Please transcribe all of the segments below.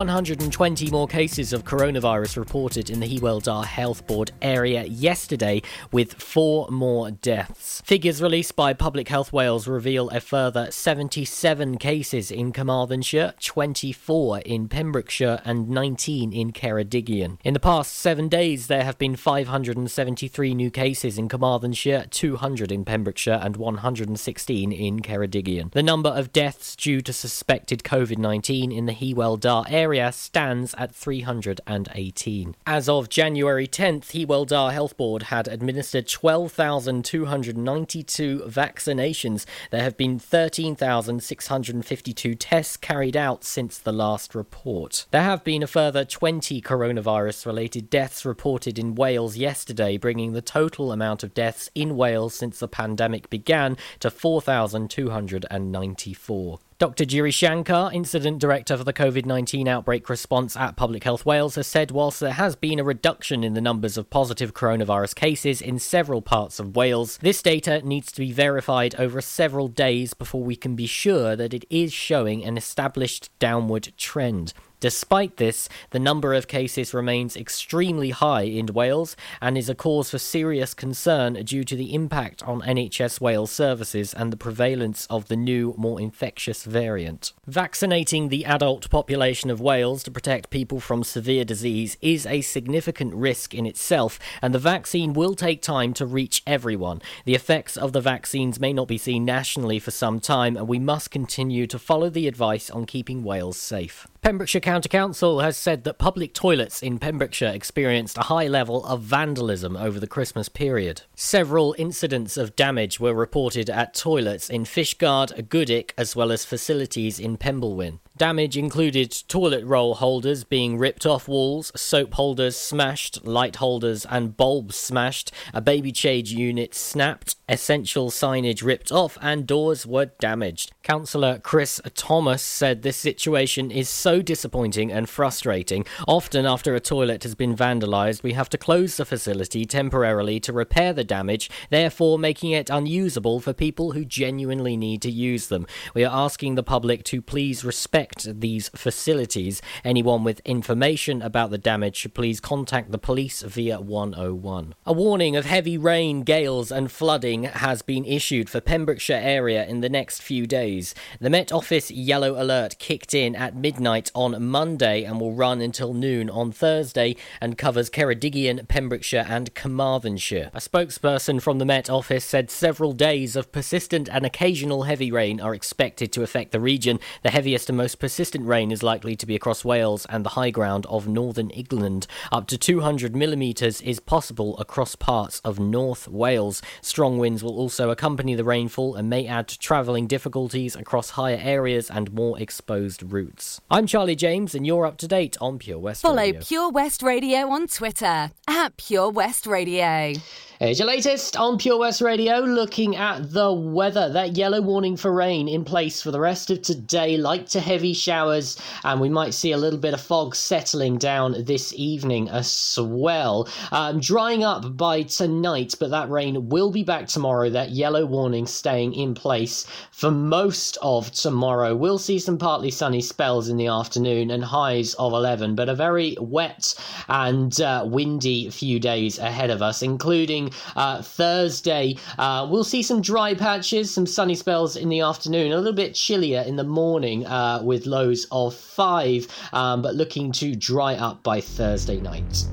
120 more cases of coronavirus reported in the Hywel Dda Health Board area yesterday, with four more deaths. Figures released by Public Health Wales reveal a further 77 cases in Carmarthenshire, 24 in Pembrokeshire, and 19 in Ceredigion. In the past seven days, there have been 573 new cases in Carmarthenshire, 200 in Pembrokeshire, and 116 in Ceredigion. The number of deaths due to suspected COVID 19 in the Hywel Dda area area stands at 318. As of January 10th, Hywel Dda Health Board had administered 12,292 vaccinations. There have been 13,652 tests carried out since the last report. There have been a further 20 coronavirus related deaths reported in Wales yesterday, bringing the total amount of deaths in Wales since the pandemic began to 4,294. Dr. Giri Shankar, Incident Director for the COVID 19 outbreak response at Public Health Wales, has said whilst there has been a reduction in the numbers of positive coronavirus cases in several parts of Wales, this data needs to be verified over several days before we can be sure that it is showing an established downward trend. Despite this, the number of cases remains extremely high in Wales and is a cause for serious concern due to the impact on NHS Wales services and the prevalence of the new, more infectious variant. Vaccinating the adult population of Wales to protect people from severe disease is a significant risk in itself, and the vaccine will take time to reach everyone. The effects of the vaccines may not be seen nationally for some time, and we must continue to follow the advice on keeping Wales safe. Pembrokeshire County Council has said that public toilets in Pembrokeshire experienced a high level of vandalism over the Christmas period. Several incidents of damage were reported at toilets in Fishguard, Goodwick, as well as facilities in Pembrewyn. Damage included toilet roll holders being ripped off walls, soap holders smashed, light holders and bulbs smashed, a baby change unit snapped, essential signage ripped off, and doors were damaged. Councillor Chris Thomas said this situation is so disappointing and frustrating. Often, after a toilet has been vandalised, we have to close the facility temporarily to repair the damage, therefore making it unusable for people who genuinely need to use them. We are asking the public to please respect these facilities. Anyone with information about the damage should please contact the police via 101. A warning of heavy rain, gales, and flooding has been issued for Pembrokeshire area in the next few days. The Met Office yellow alert kicked in at midnight on Monday and will run until noon on Thursday and covers Ceredigion, Pembrokeshire, and Carmarthenshire. A spokesperson from the Met Office said several days of persistent and occasional heavy rain are expected to affect the region. The heaviest and most persistent rain is likely to be across Wales and the high ground of northern England. Up to 200 millimetres is possible across parts of North Wales. Strong winds will also accompany the rainfall and may add to travelling difficulties across higher areas and more exposed routes. I'm Charlie James, and you're up to date on Pure West Radio. Follow Radio. Pure West Radio on Twitter at Pure West Radio. Here's your latest on Pure West Radio, looking at the weather. That yellow warning for rain in place for the rest of today, light to heavy showers, and we might see a little bit of fog settling down this evening as well. Um, drying up by tonight, but that rain will be back tomorrow. That yellow warning staying in place for most of tomorrow. We'll see some partly sunny spells in the afternoon and highs of 11, but a very wet and uh, windy few days ahead of us, including uh, Thursday. Uh, we'll see some dry patches, some sunny spells in the afternoon, a little bit chillier in the morning uh, with lows of five, um, but looking to dry up by Thursday night.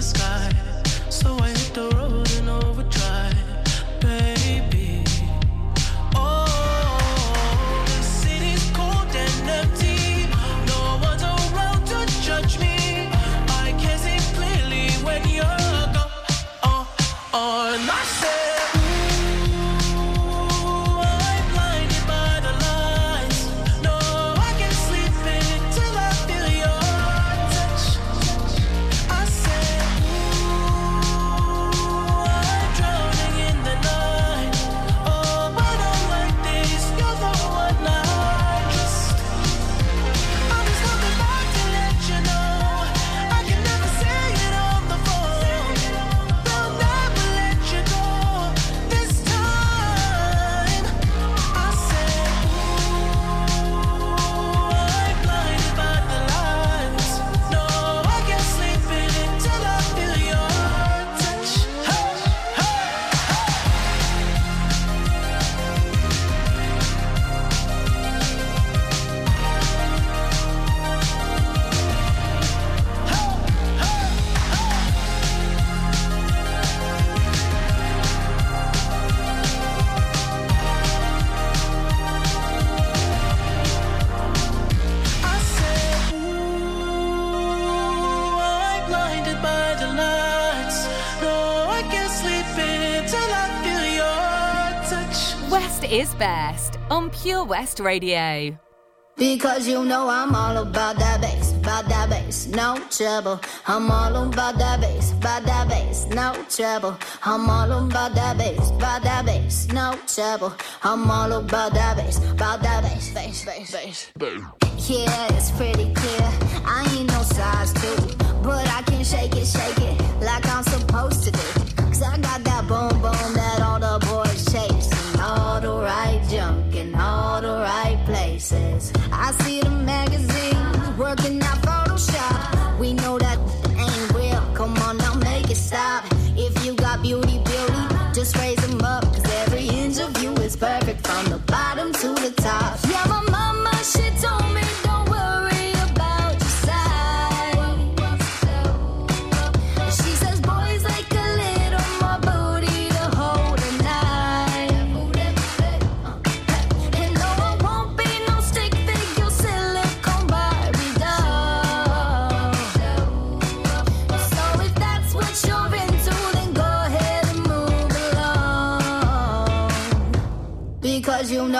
the sky. West Radio. Because you know I'm all about that bass, about that bass, no trouble. I'm all about that bass, about that bass, no trouble. I'm all about that bass, about that bass, no trouble. I'm all about that bass, about that bass, bass, bass, bass. Yeah, it's pretty clear. I ain't no size two, but I can shake it, shake it like I'm supposed to do. Cause I got that boom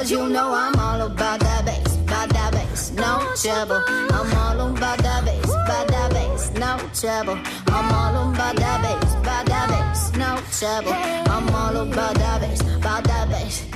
Because you know I'm all about that bass, about that bass, no trouble. I'm all about that bass, about that bass, no trouble. I'm all about that bass, about that bass, no trouble. I'm all about that bass, about that bass.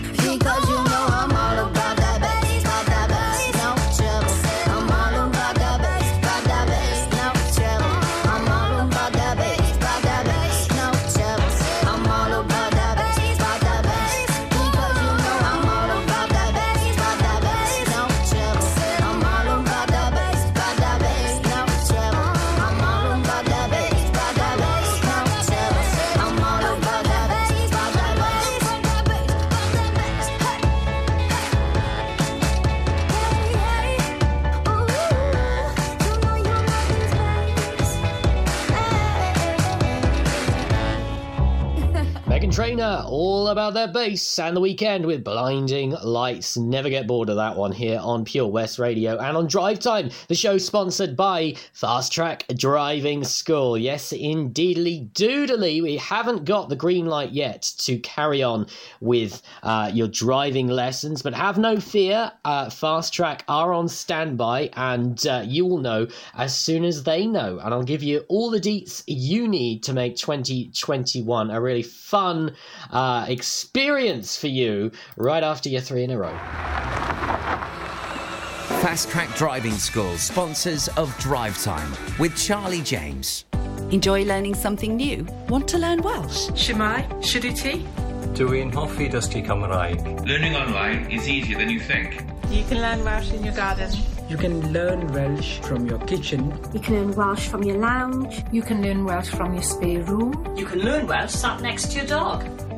About their bass, and the Weeknd with blinding lights. Never get bored of that one here on Pure West Radio and on Drive Time, the show sponsored by Fast Track Driving School. Yes, indeedly doodly, we haven't got the green light yet to carry on with uh, your driving lessons, but have no fear. Uh, Fast Track are on standby, and uh, you will know as soon as they know. And I'll give you all the deets you need to make 2021 a really fun uh, experience for you right after your three in a row. Fast Track Driving School, sponsors of Drive Time with Charlie James. Enjoy learning something new? Want to learn Welsh? Shemai, Shuduti. Dwi'n hoffi dysgu Cymraeg. Learning online is easier than you think. You can learn Welsh in your garden. You can learn Welsh from your kitchen. You can learn Welsh from your lounge. You can learn Welsh from your spare room. You can learn Welsh sat next to your dog.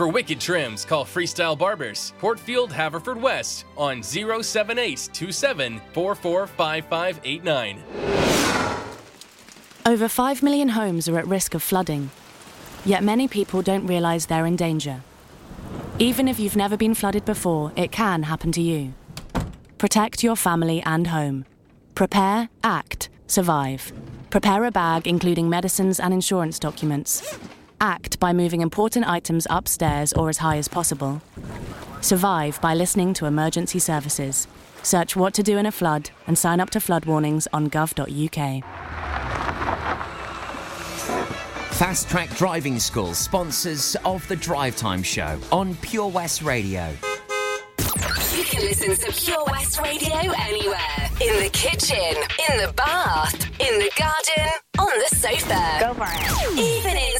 For wicked trims, call Freestyle Barbers, Portfield, Haverfordwest, on 07827 445589. Over 5 million homes are at risk of flooding, yet many people don't realise they're in danger. Even if you've never been flooded before, it can happen to you. Protect your family and home. Prepare, act, survive. Prepare a bag including medicines and insurance documents. Act by moving important items upstairs or as high as possible. Survive by listening to emergency services. Search what to do in a flood and sign up to flood warnings on gov.uk. Fast Track Driving School, sponsors of the Drive Time Show on Pure West Radio. You can listen to Pure West Radio anywhere. In the kitchen, in the bath, in the garden, on the sofa. Go for it. Even in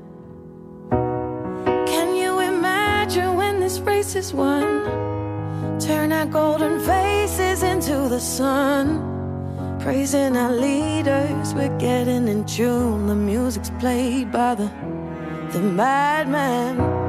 This race is won? Turn our golden faces into the sun. Praising our leaders, we're getting in tune. The music's played by the the madman.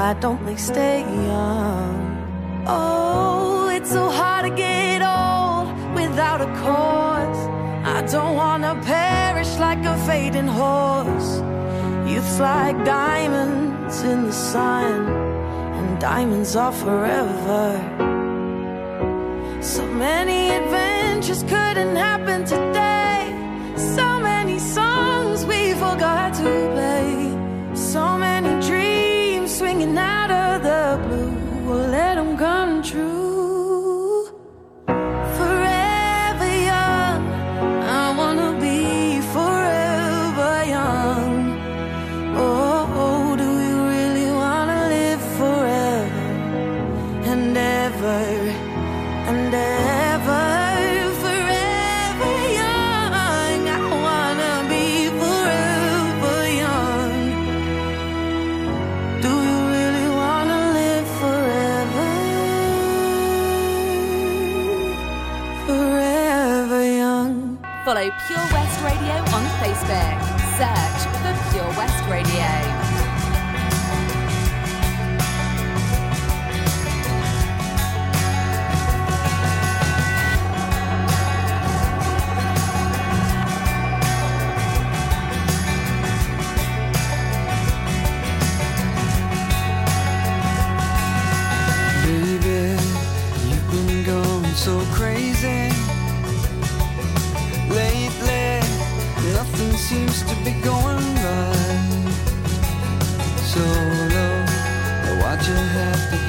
Why don't they stay young? Oh, it's so hard to get old without a cause. I don't wanna perish like a fading horse. Youth's like diamonds in the sun, and diamonds are forever. So many adventures couldn't happen today. So many songs we forgot to play. Many out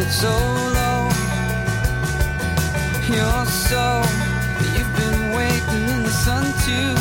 to so low? You're so, you've been waiting in the sun too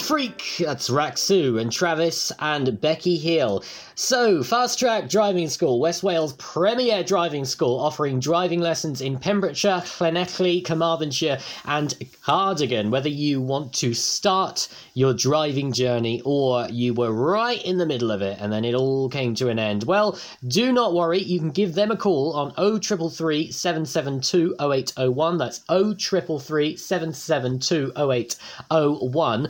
Freak, that's Raxu and Travis and Becky Hill. So, Fast Track Driving School, West Wales' premier driving school, offering driving lessons in Pembrokeshire, Llanelli, Carmarthenshire, and Cardigan. Whether you want to start your driving journey or you were right in the middle of it and then it all came to an end, well, do not worry. You can give them a call on 0333 772 0801. That's 0333 772 0801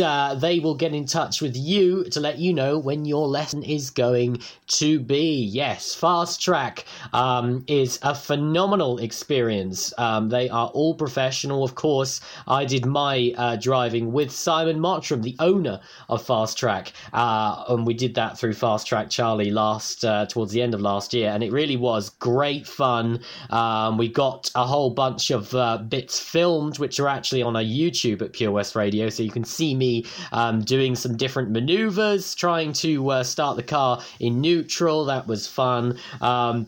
uh, they will get in touch with you to let you know when your lesson is going to be. Yes, Fast Track um, is a phenomenal experience. Um, they are all professional, of course. I did my uh, driving with Simon Mottram, the owner of Fast Track, uh, and we did that through Fast Track Charlie last uh, towards the end of last year, and it really was great fun. Um, we got a whole bunch of uh, bits filmed, which are actually on our YouTube at Pure West Radio, so you can see me um, doing some different maneuvers, trying to uh, start the car in neutral. That was fun. Um,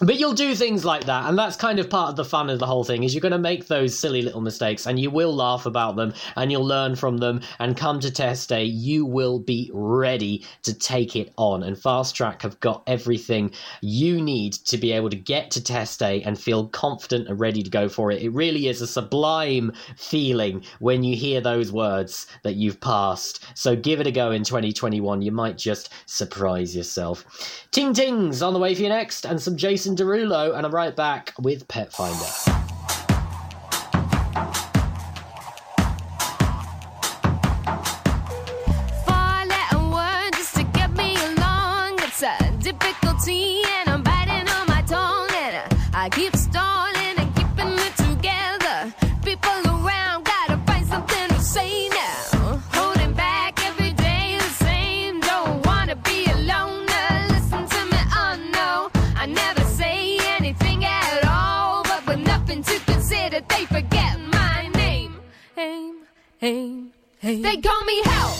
but you'll do things like that, and that's kind of part of the fun of the whole thing. Is you're going to make those silly little mistakes, and you will laugh about them, and you'll learn from them. And come to test day, you will be ready to take it on. And Fast Track have got everything you need to be able to get to test day and feel confident and ready to go for it. It really is a sublime feeling when you hear those words that you've passed. So give it a go in 2021. You might just surprise yourself. Ting Tings on the way for you next, and some Jason Derulo, and I'm right back with Pet Finder. They call me hell.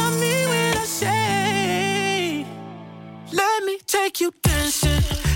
take you dancing.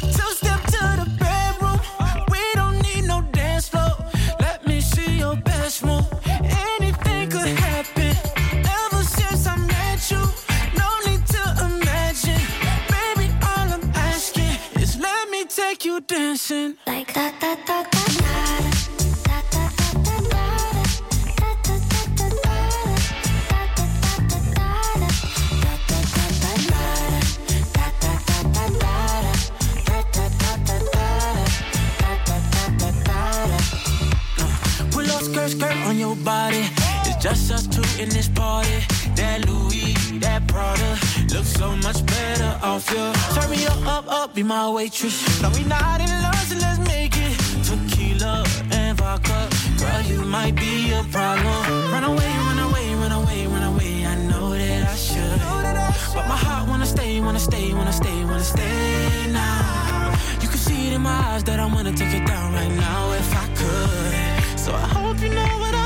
Be my waitress. No, we not in love, so let's make it. Tequila and vodka, girl, you might be a problem. Run away, run away, run away, run away. I know that I should, but my heart wanna stay, wanna stay, wanna stay, wanna stay now. You can see it in my eyes that I wanna take it down right now if I could. So I hope you know what I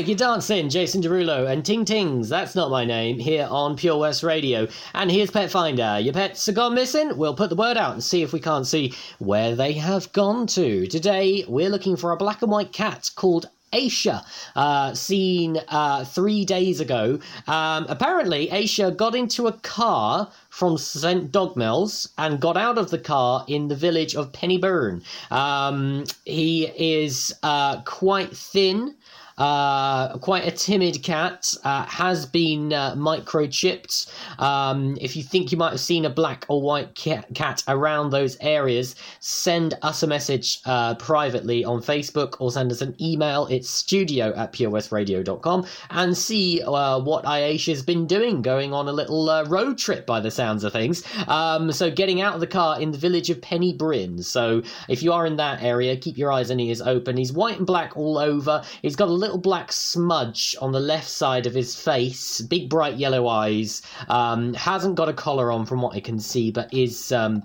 Take your dancing, Jason Derulo and Ting Tings. That's not my name here on Pure West Radio. And here's Pet Finder. Your pets are gone missing? We'll put the word out and see if we can't see where they have gone to. Today we're looking for a black and white cat called Aisha, uh, seen uh, three days ago. Um, apparently, Aisha got into a car from St. Dogmaels and got out of the car in the village of Penybryn. Um, he is uh, quite thin. Uh, quite a timid cat, uh, has been uh, microchipped. Um, if you think you might have seen a black or white cat, around those areas, send us a message uh, privately on Facebook or send us an email. It's studio at purewestradio.com and see uh, what Aisha's been doing, going on a little uh, road trip by the sounds of things. Um, so, getting out of the car in the village of Penybryn. So, if you are in that area, keep your eyes and ears open. He's white and black all over. He's got a little black smudge on the left side of his face, big bright yellow eyes. Um, hasn't got a collar on from what I can see, but is. Um,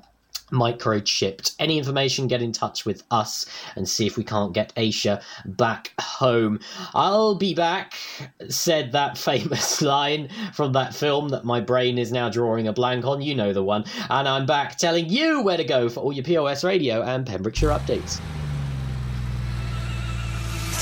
microchipped. Any information, get in touch with us and see if we can't get Aisha back home. I'll be back, said that famous line from that film that my brain is now drawing a blank on. You know the one. And I'm back telling you where to go for all your Pure West radio and Pembrokeshire updates.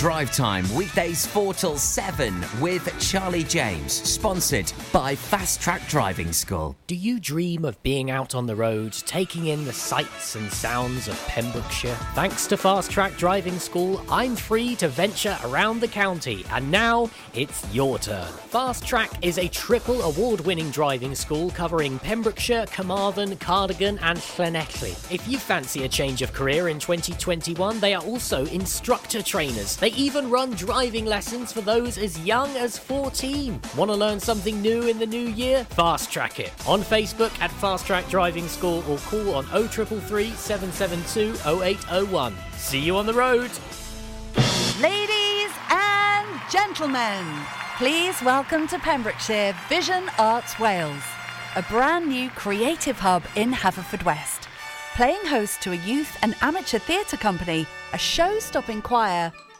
Drive Time, weekdays 4 till 7 with Charlie James, sponsored by Fast Track Driving School. Do you dream of being out on the road, taking in the sights and sounds of Pembrokeshire? Thanks to Fast Track Driving School, I'm free to venture around the county, and now it's your turn. Fast Track is a triple award winning driving school covering Pembrokeshire, Carmarthen, Cardigan, and Llanelli. If you fancy a change of career in 2021, they are also instructor trainers. They even run driving lessons for those as young as 14. Want to learn something new in the new year? Fast Track it on Facebook at Fast Track Driving School or call on 0333 772 0801. See you on the road. Ladies and gentlemen, please welcome to Pembrokeshire Vision Arts Wales, a brand new creative hub in Haverfordwest. Playing host to a youth and amateur theatre company, a show stopping choir,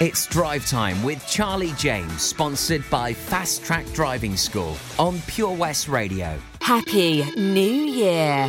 It's Drive Time with Charlie James, sponsored by Fast Track Driving School on Pure West Radio. Happy New Year.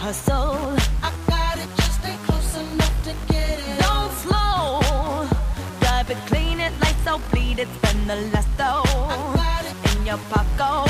Hustle. I got it, just stay close enough to get it. Don't slow, drive it, clean it, lights out, bleed it, spend the last though. In your pocket.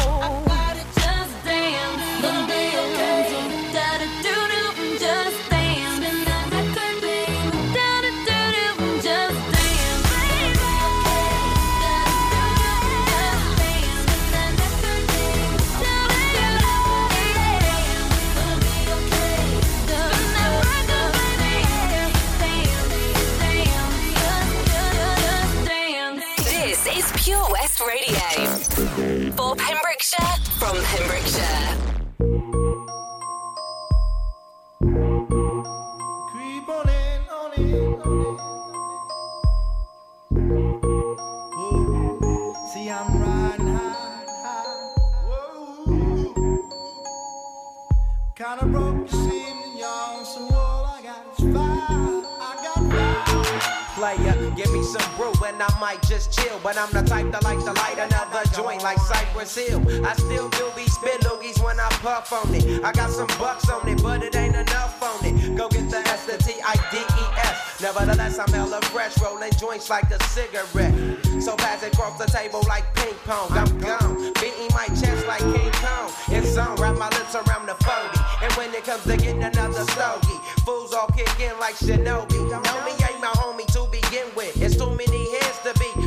I might just chill. But I'm the type that like to light another joint like Cypress Hill. I still do be spit loogies when I puff on it. I got some bucks on it, but it ain't enough on it. Go get the S, the T, I, D, E, S. Nevertheless, I'm hella fresh, rolling joints like a cigarette. So pass it across the table like ping pong. I'm gone, beating my chest like King Kong. It's on, wrap my lips around the 40. And when it comes to getting another stogie, fools all kick in like Shinobi. Know me ain't my homie to begin with. It's too many.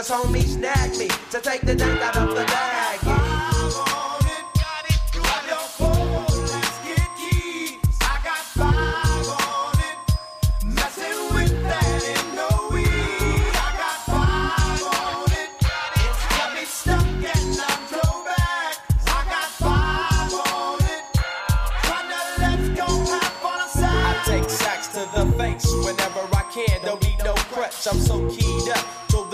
Cause homie snagged me to take the dank out of the bag.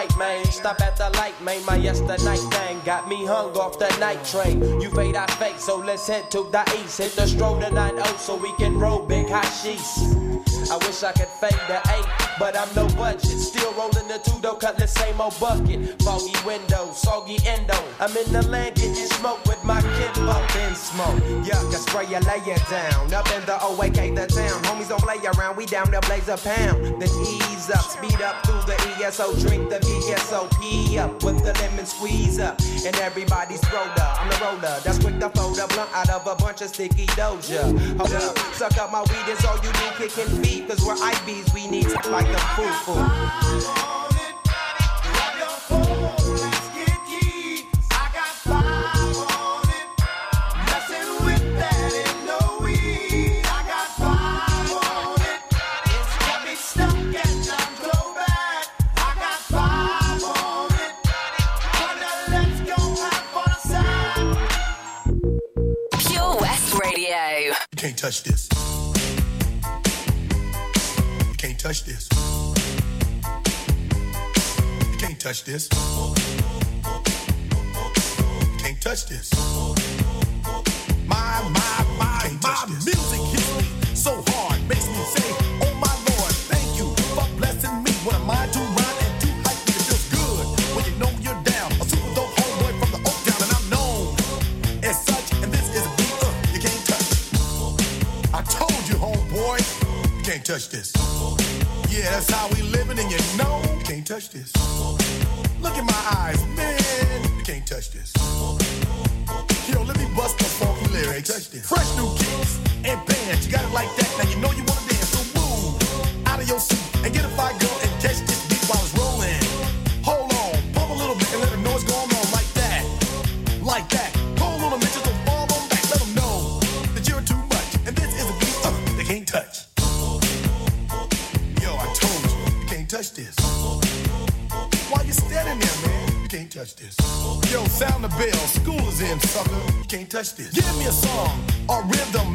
Right, man. Stop at the light, man. My yesterday thing got me hung off the night train. You fade, I fake, so let's head to the east. Hit the stroll to 9 so we can roll big hashish. I wish I could fade the eight, but I'm no budget. Still rolling the two though, cut the same old bucket. Foggy window, soggy endo. I'm in the land getting smoke with my kid up in smoke. Yuck, I spray you, lay down. Up in the OAK, the town. Homies don't play around, we down there blaze a pound. Then ease up, speed up through the ESO, drink the VSOP up with the lemon squeeze up. And everybody's roller, I'm the roller. That's quick to fold a blunt out of a bunch of sticky doja. Hold up, suck up my weed, is all you need, kicking feet. Cause we're IBs, we need to like the foo-foo. Pure West Radio. You can't touch this. You can't touch this. You can't touch this. My, my, my, my music hits me so hard, makes me say, Oh my Lord, thank you for blessing me. What am I to rhyme and to hype? It feels good when you know you're down. A super dope homeboy from the Oak Town, and I'm known as such. And this is a beat uh, you can't touch. I told you, homeboy, you can't touch this. Yeah, that's how we living, and you know you can't touch this. Look in my eyes, man, you can't touch this. Yo, let me bust the funky lyrics. Fresh new kicks and bands, you got it like that. Now you know you touch this. Give me a song or rhythm,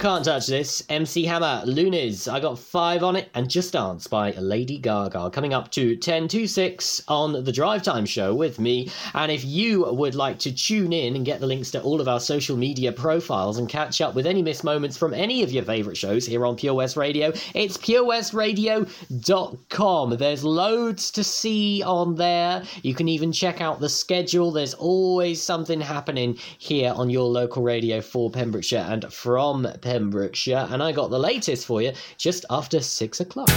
Can't touch this. MC Hammer, Luniz. I got five on it, and Just Dance by Lady Gaga. Coming up to 10 to 6 on the Drive Time Show with me. And if you would like to tune in and get the links to all of our social media profiles and catch up with any missed moments from any of your favourite shows here on Pure West Radio, it's purewestradio.com. There's loads to see on there. You can even check out the schedule. There's always something happening here on your local radio for Pembrokeshire and from Pembrokeshire. And I got the latest for you just after six o'clock.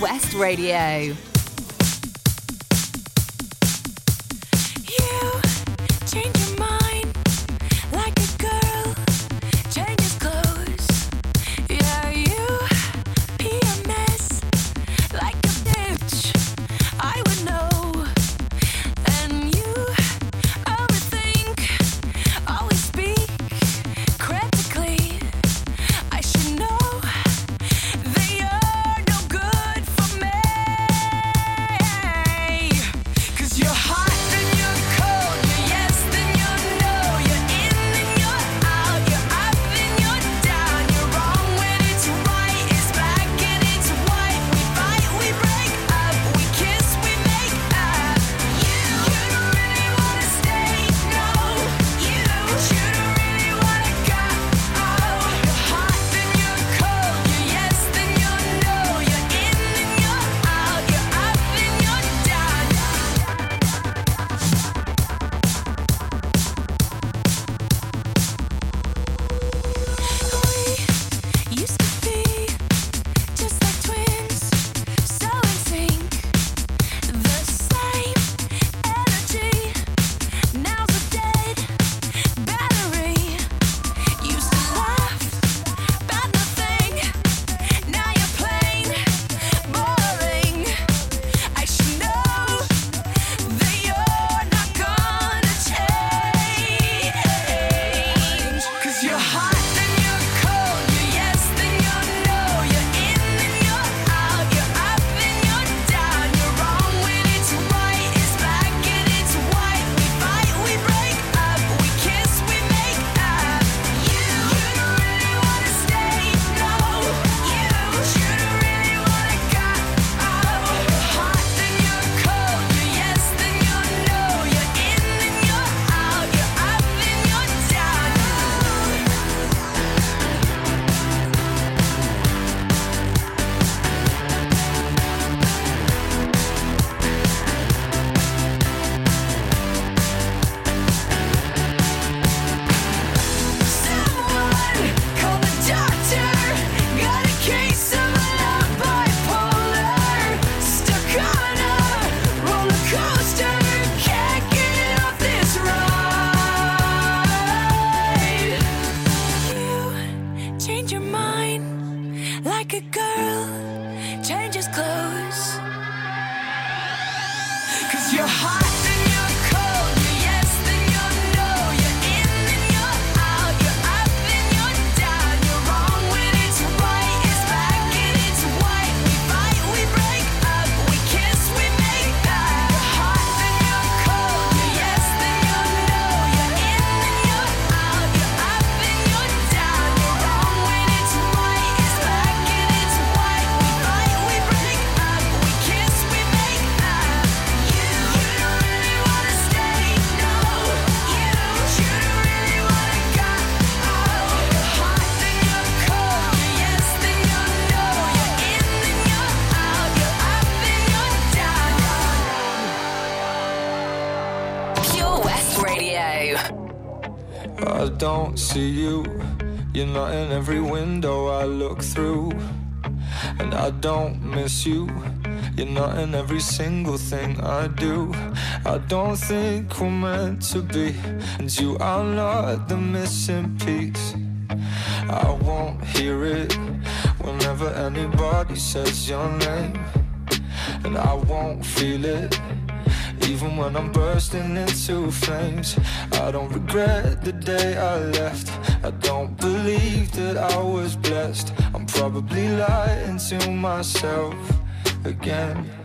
West Radio. I look through, and I don't miss you. You're not in every single thing I do. I don't think we're meant to be, and you are not the missing piece. I won't hear it whenever anybody says your name, and I won't feel it. Even when I'm bursting into flames I don't regret the day I left. I don't believe that I was blessed. I'm probably lying to myself again.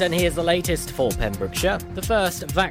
and here's the latest for Pembrokeshire. The first vaccine